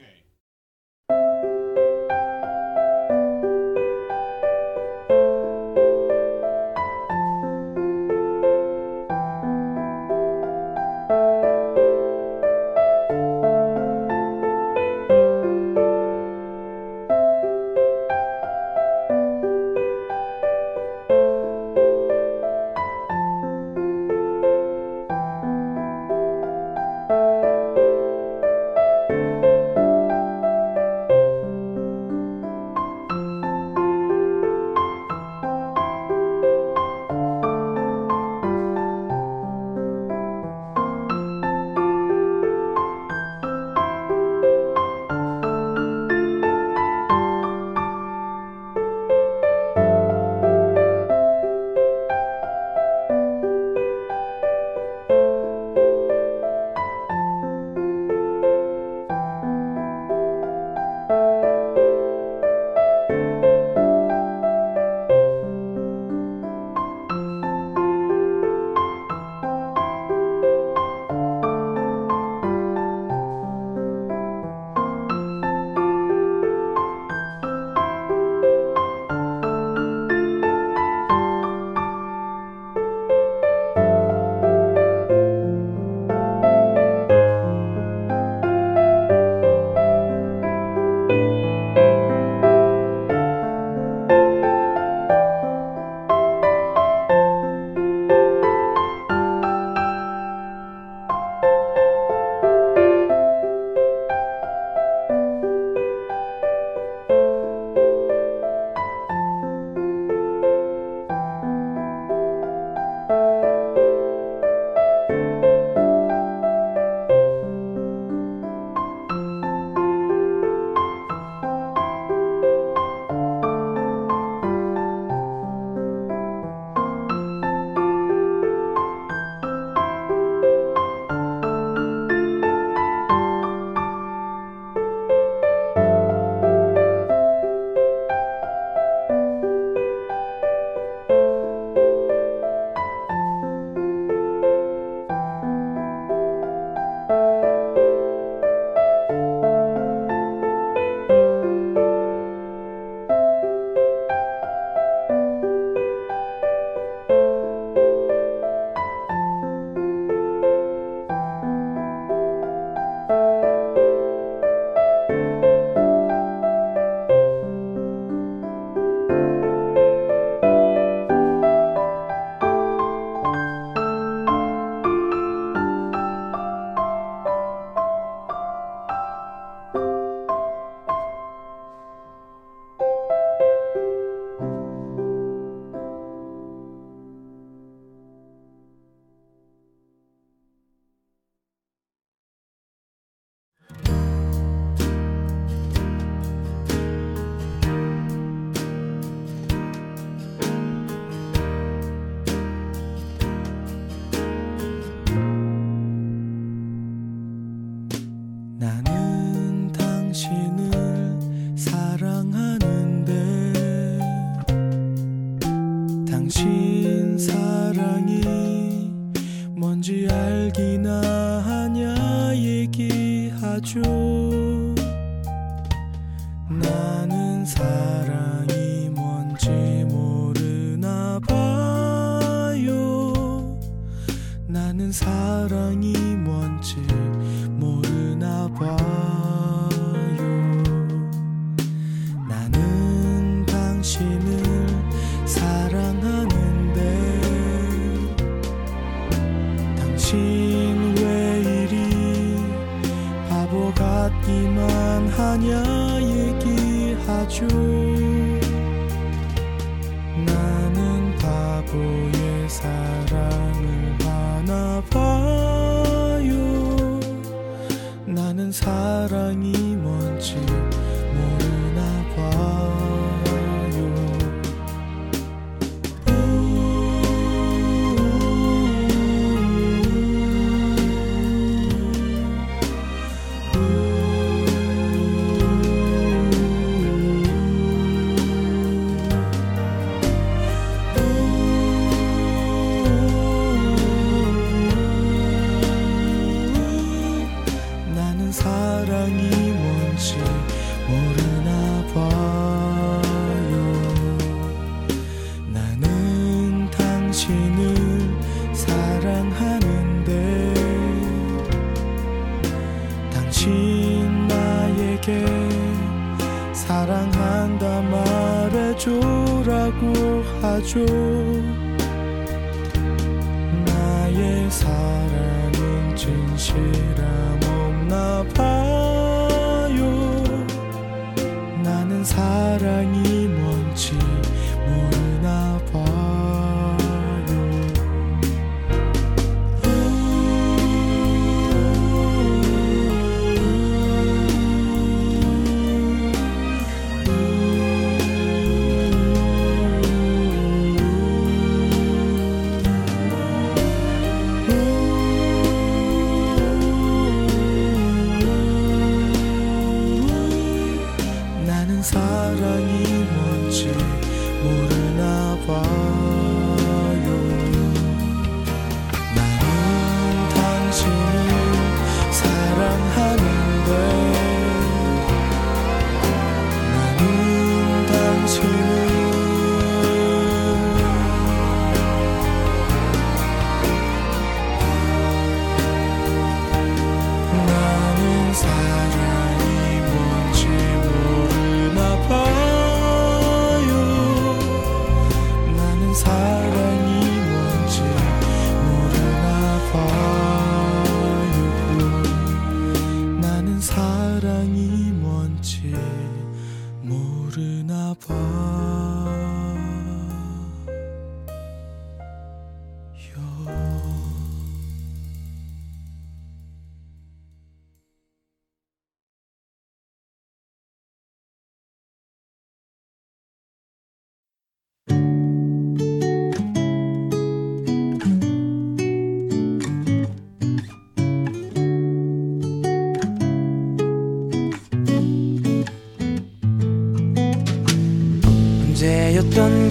나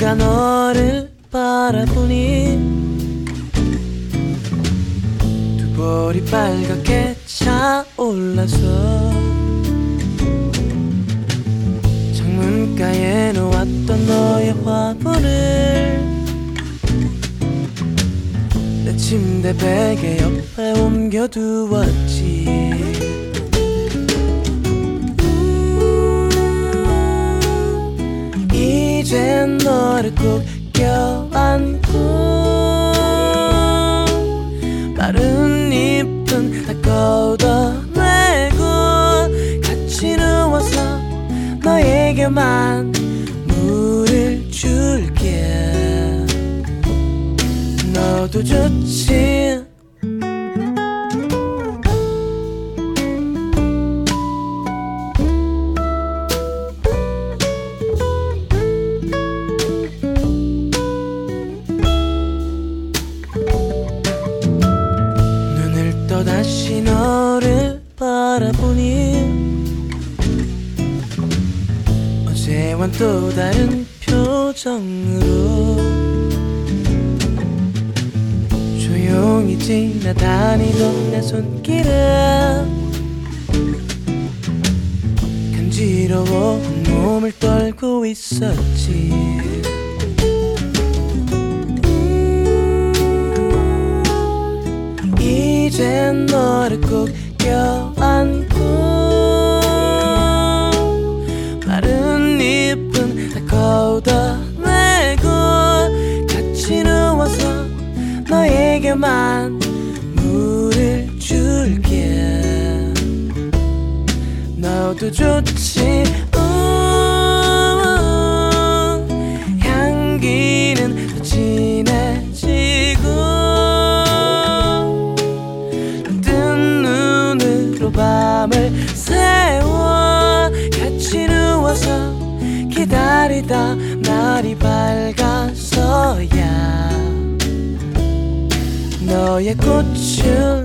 언제였던가 너를 바라보니 두 볼이 빨갛게 차올라서 창문가에 놓았던 너의 화보를 내 침대 베개 옆에 옮겨두었지 이젠 너를 꼭 껴안고 마른 잎은 다 걷어내고 같이 누워서 너에게만 물을 줄게. 너도 좋지 표정으로 조용히 지나다니던 내 손길에 간지러워 몸을 떨고 있었지. 이젠 너를 꼭 껴안고 마른 잎은 다 걷어 너에게만 물을 줄게. 너도 좋지 너의 꽃을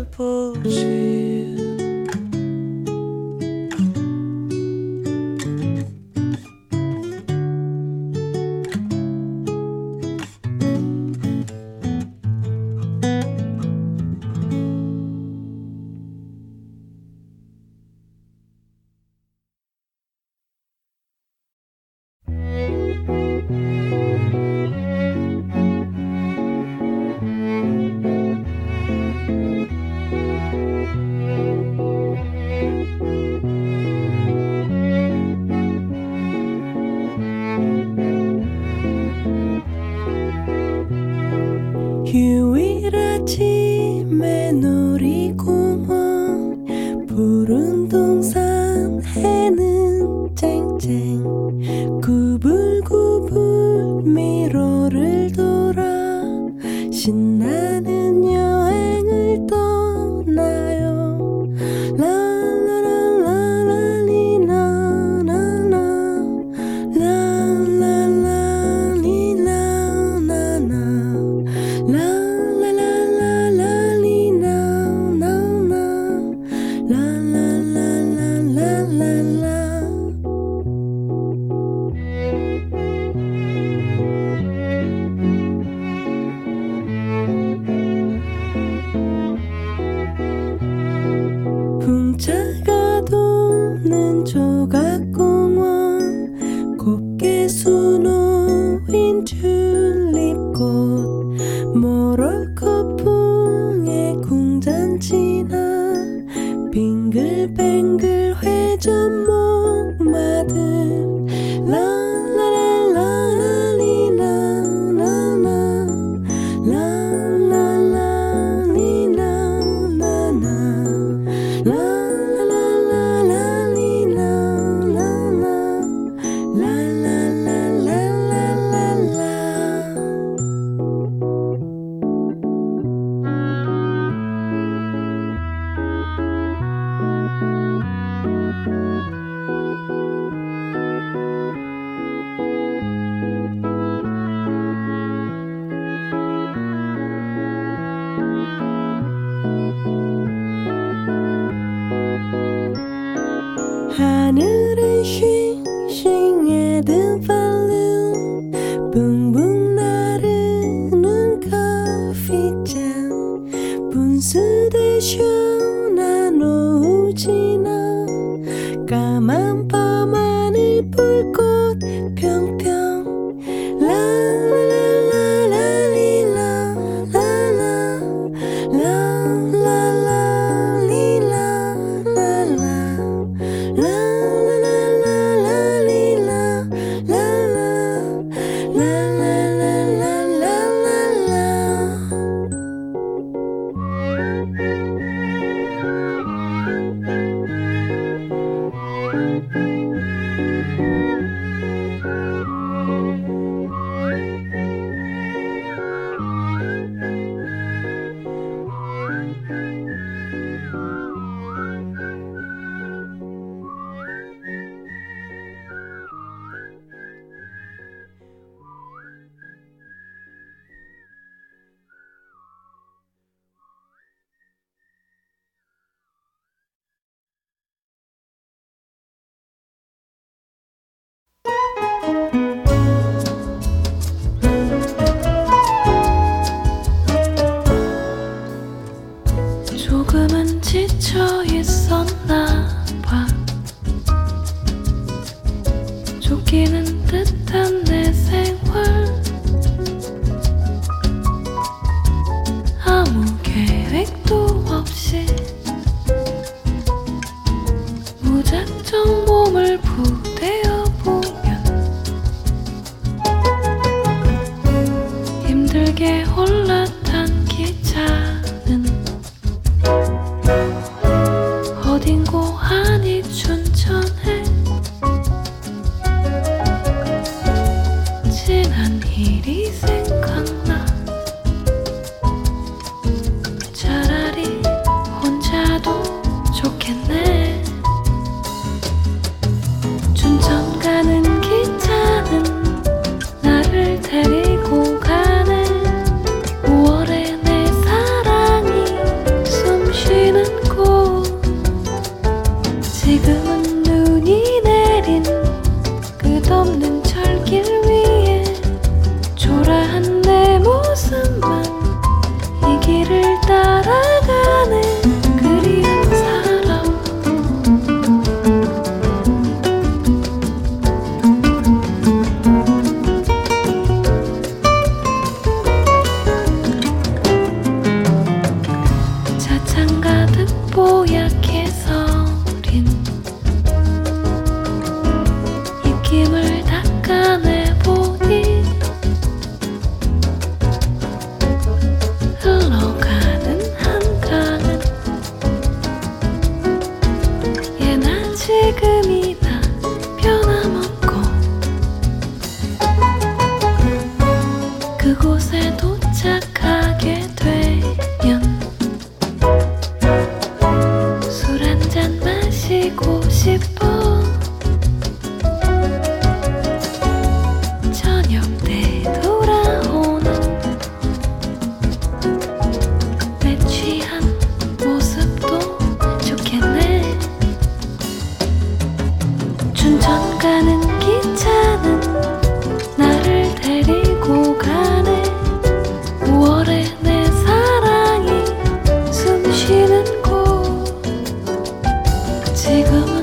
지금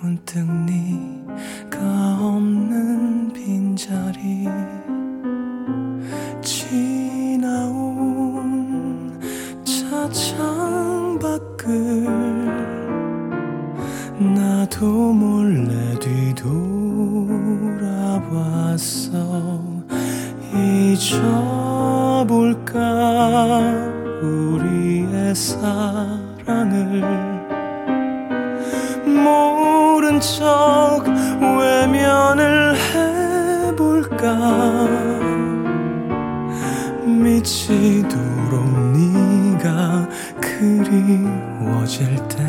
문뜩 니가 없는 빈자리 지나온 차창 밖은 나도 몰래 뒤 돌아왔 어. 잊어볼까? 우리의 사랑을 네가 미치도록 네가 그리워질 때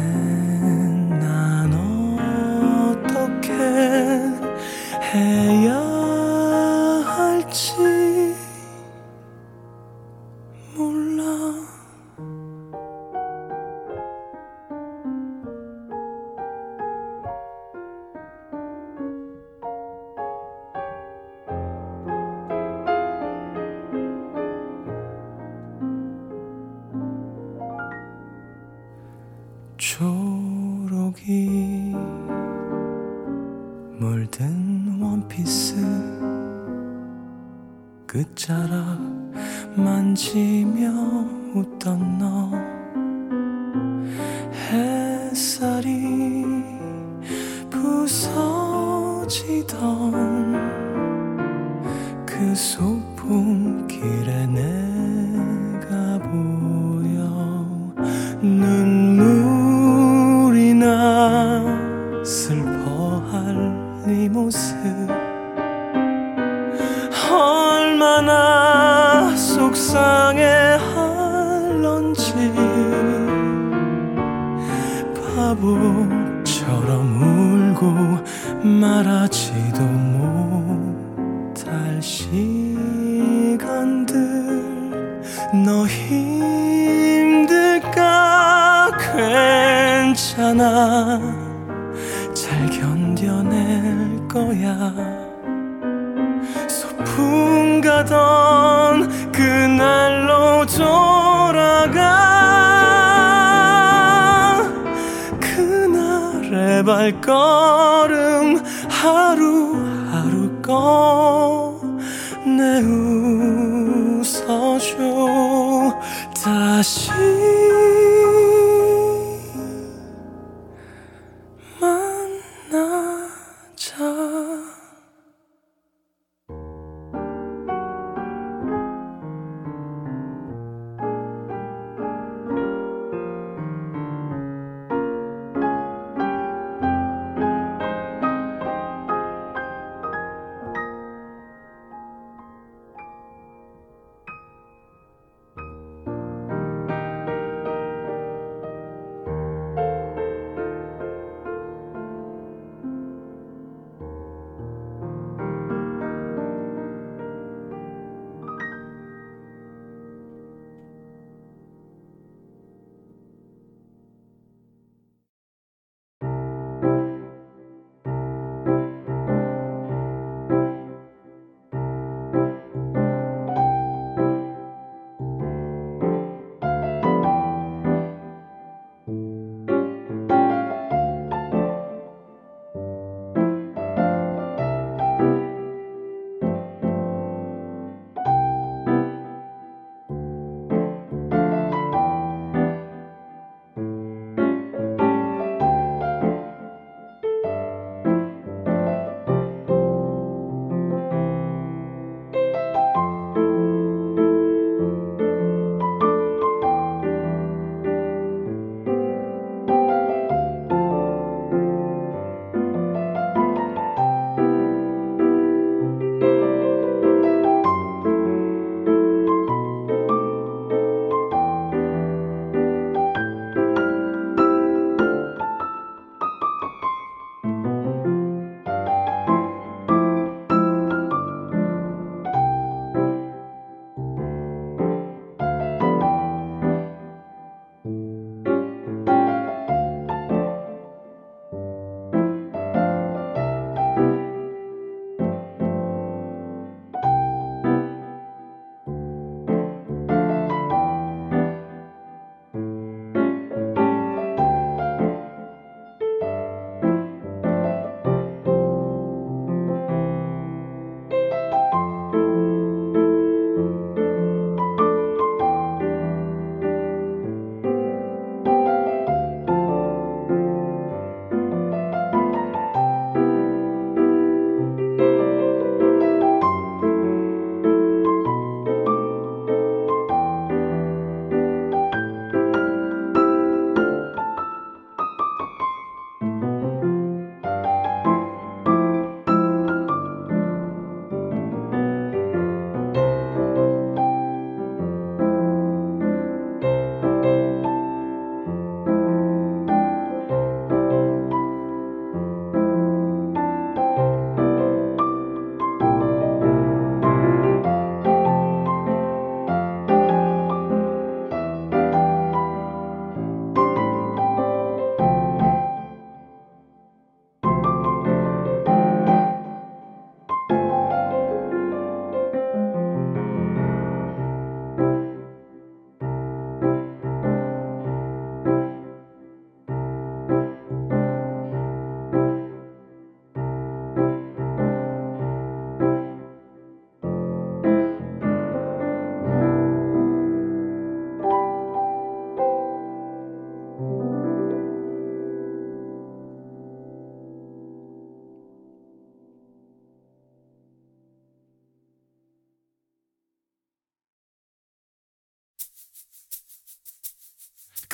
거야. 소풍 가던 그날로 돌아가. 그날의 발걸음 하루하루 꺼내 웃어줘.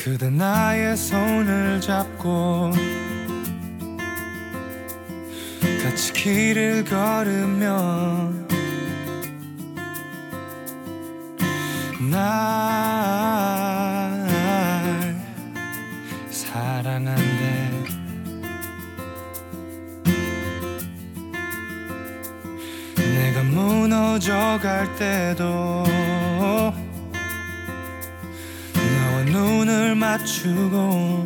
그대 나의 손을 잡고 같이 길을 걸으며 날 사랑한대. 내가 무너져갈 때도 맞추고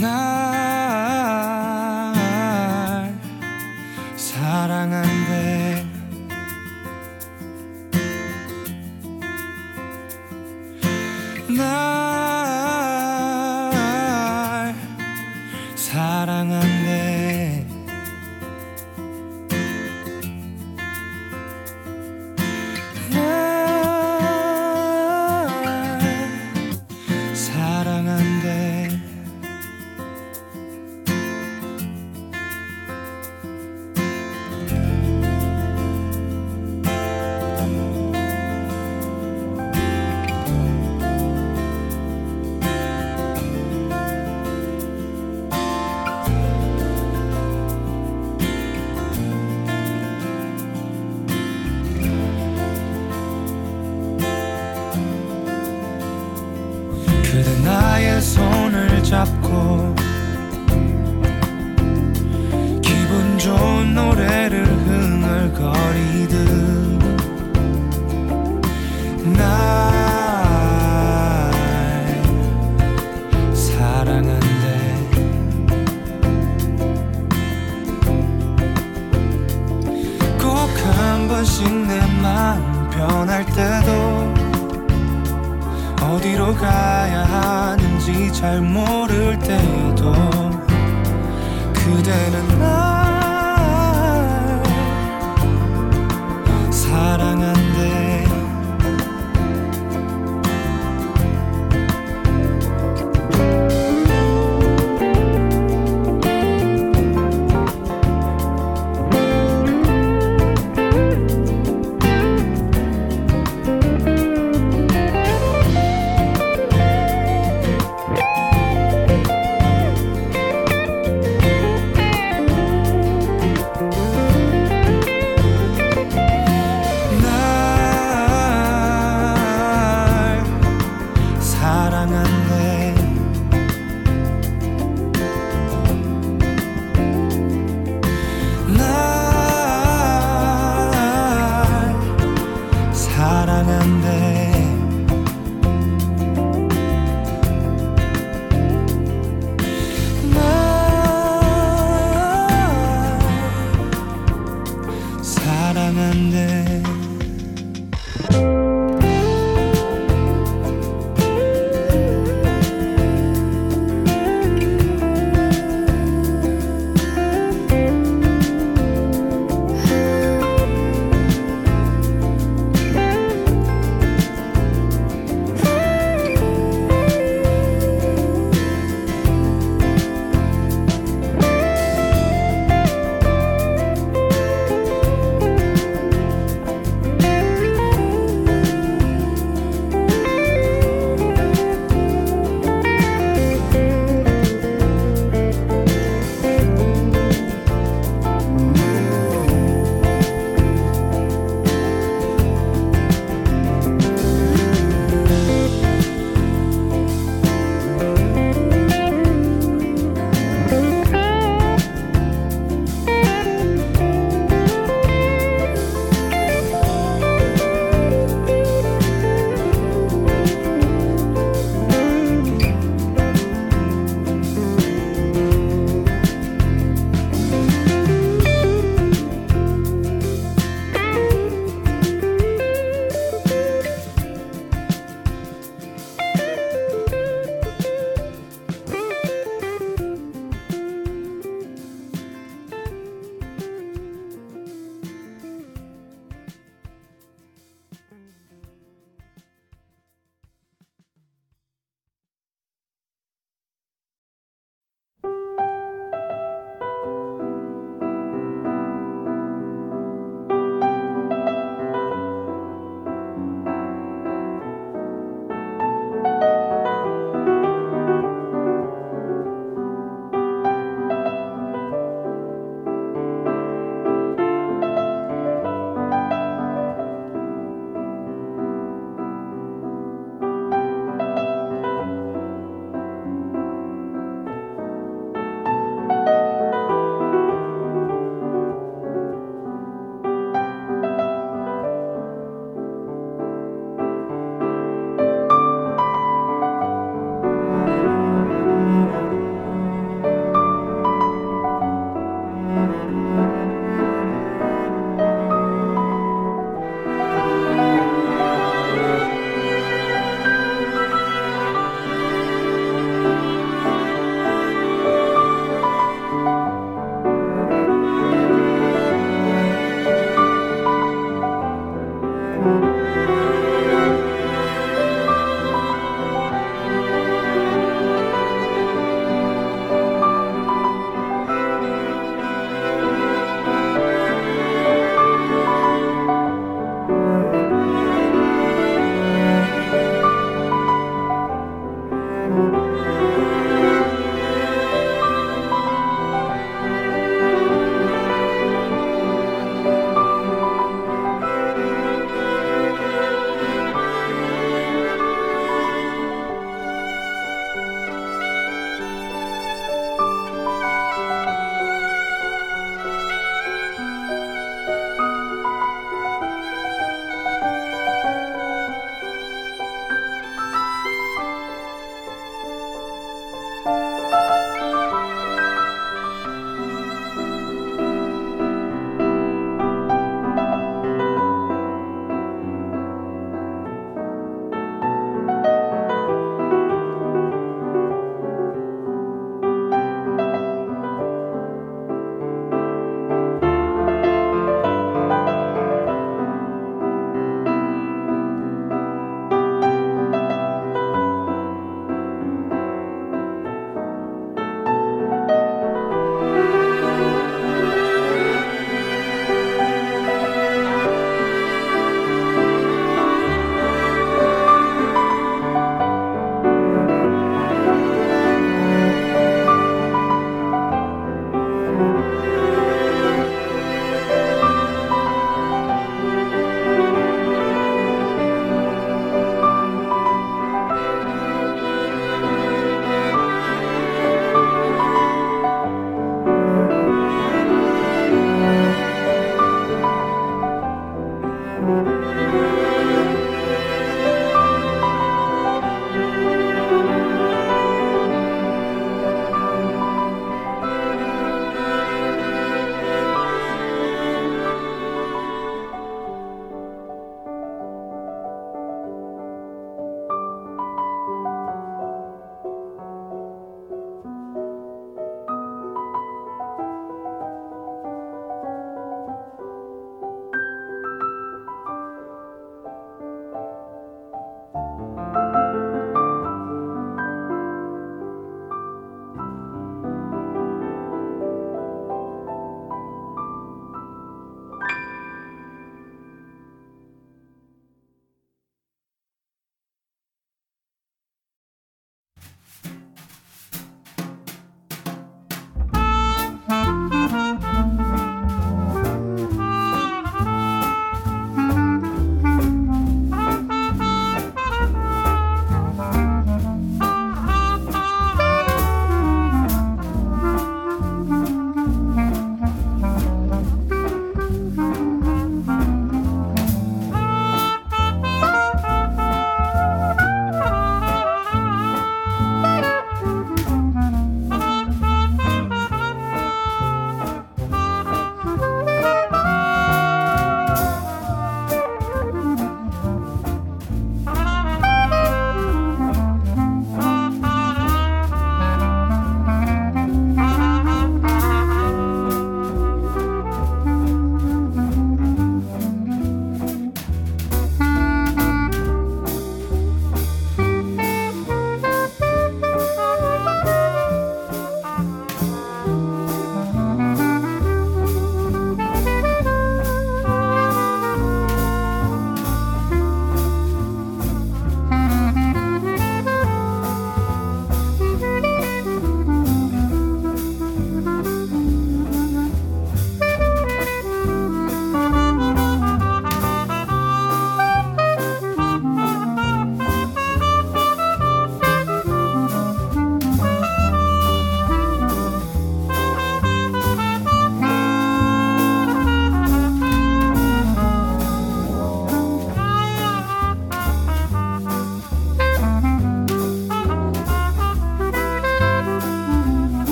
나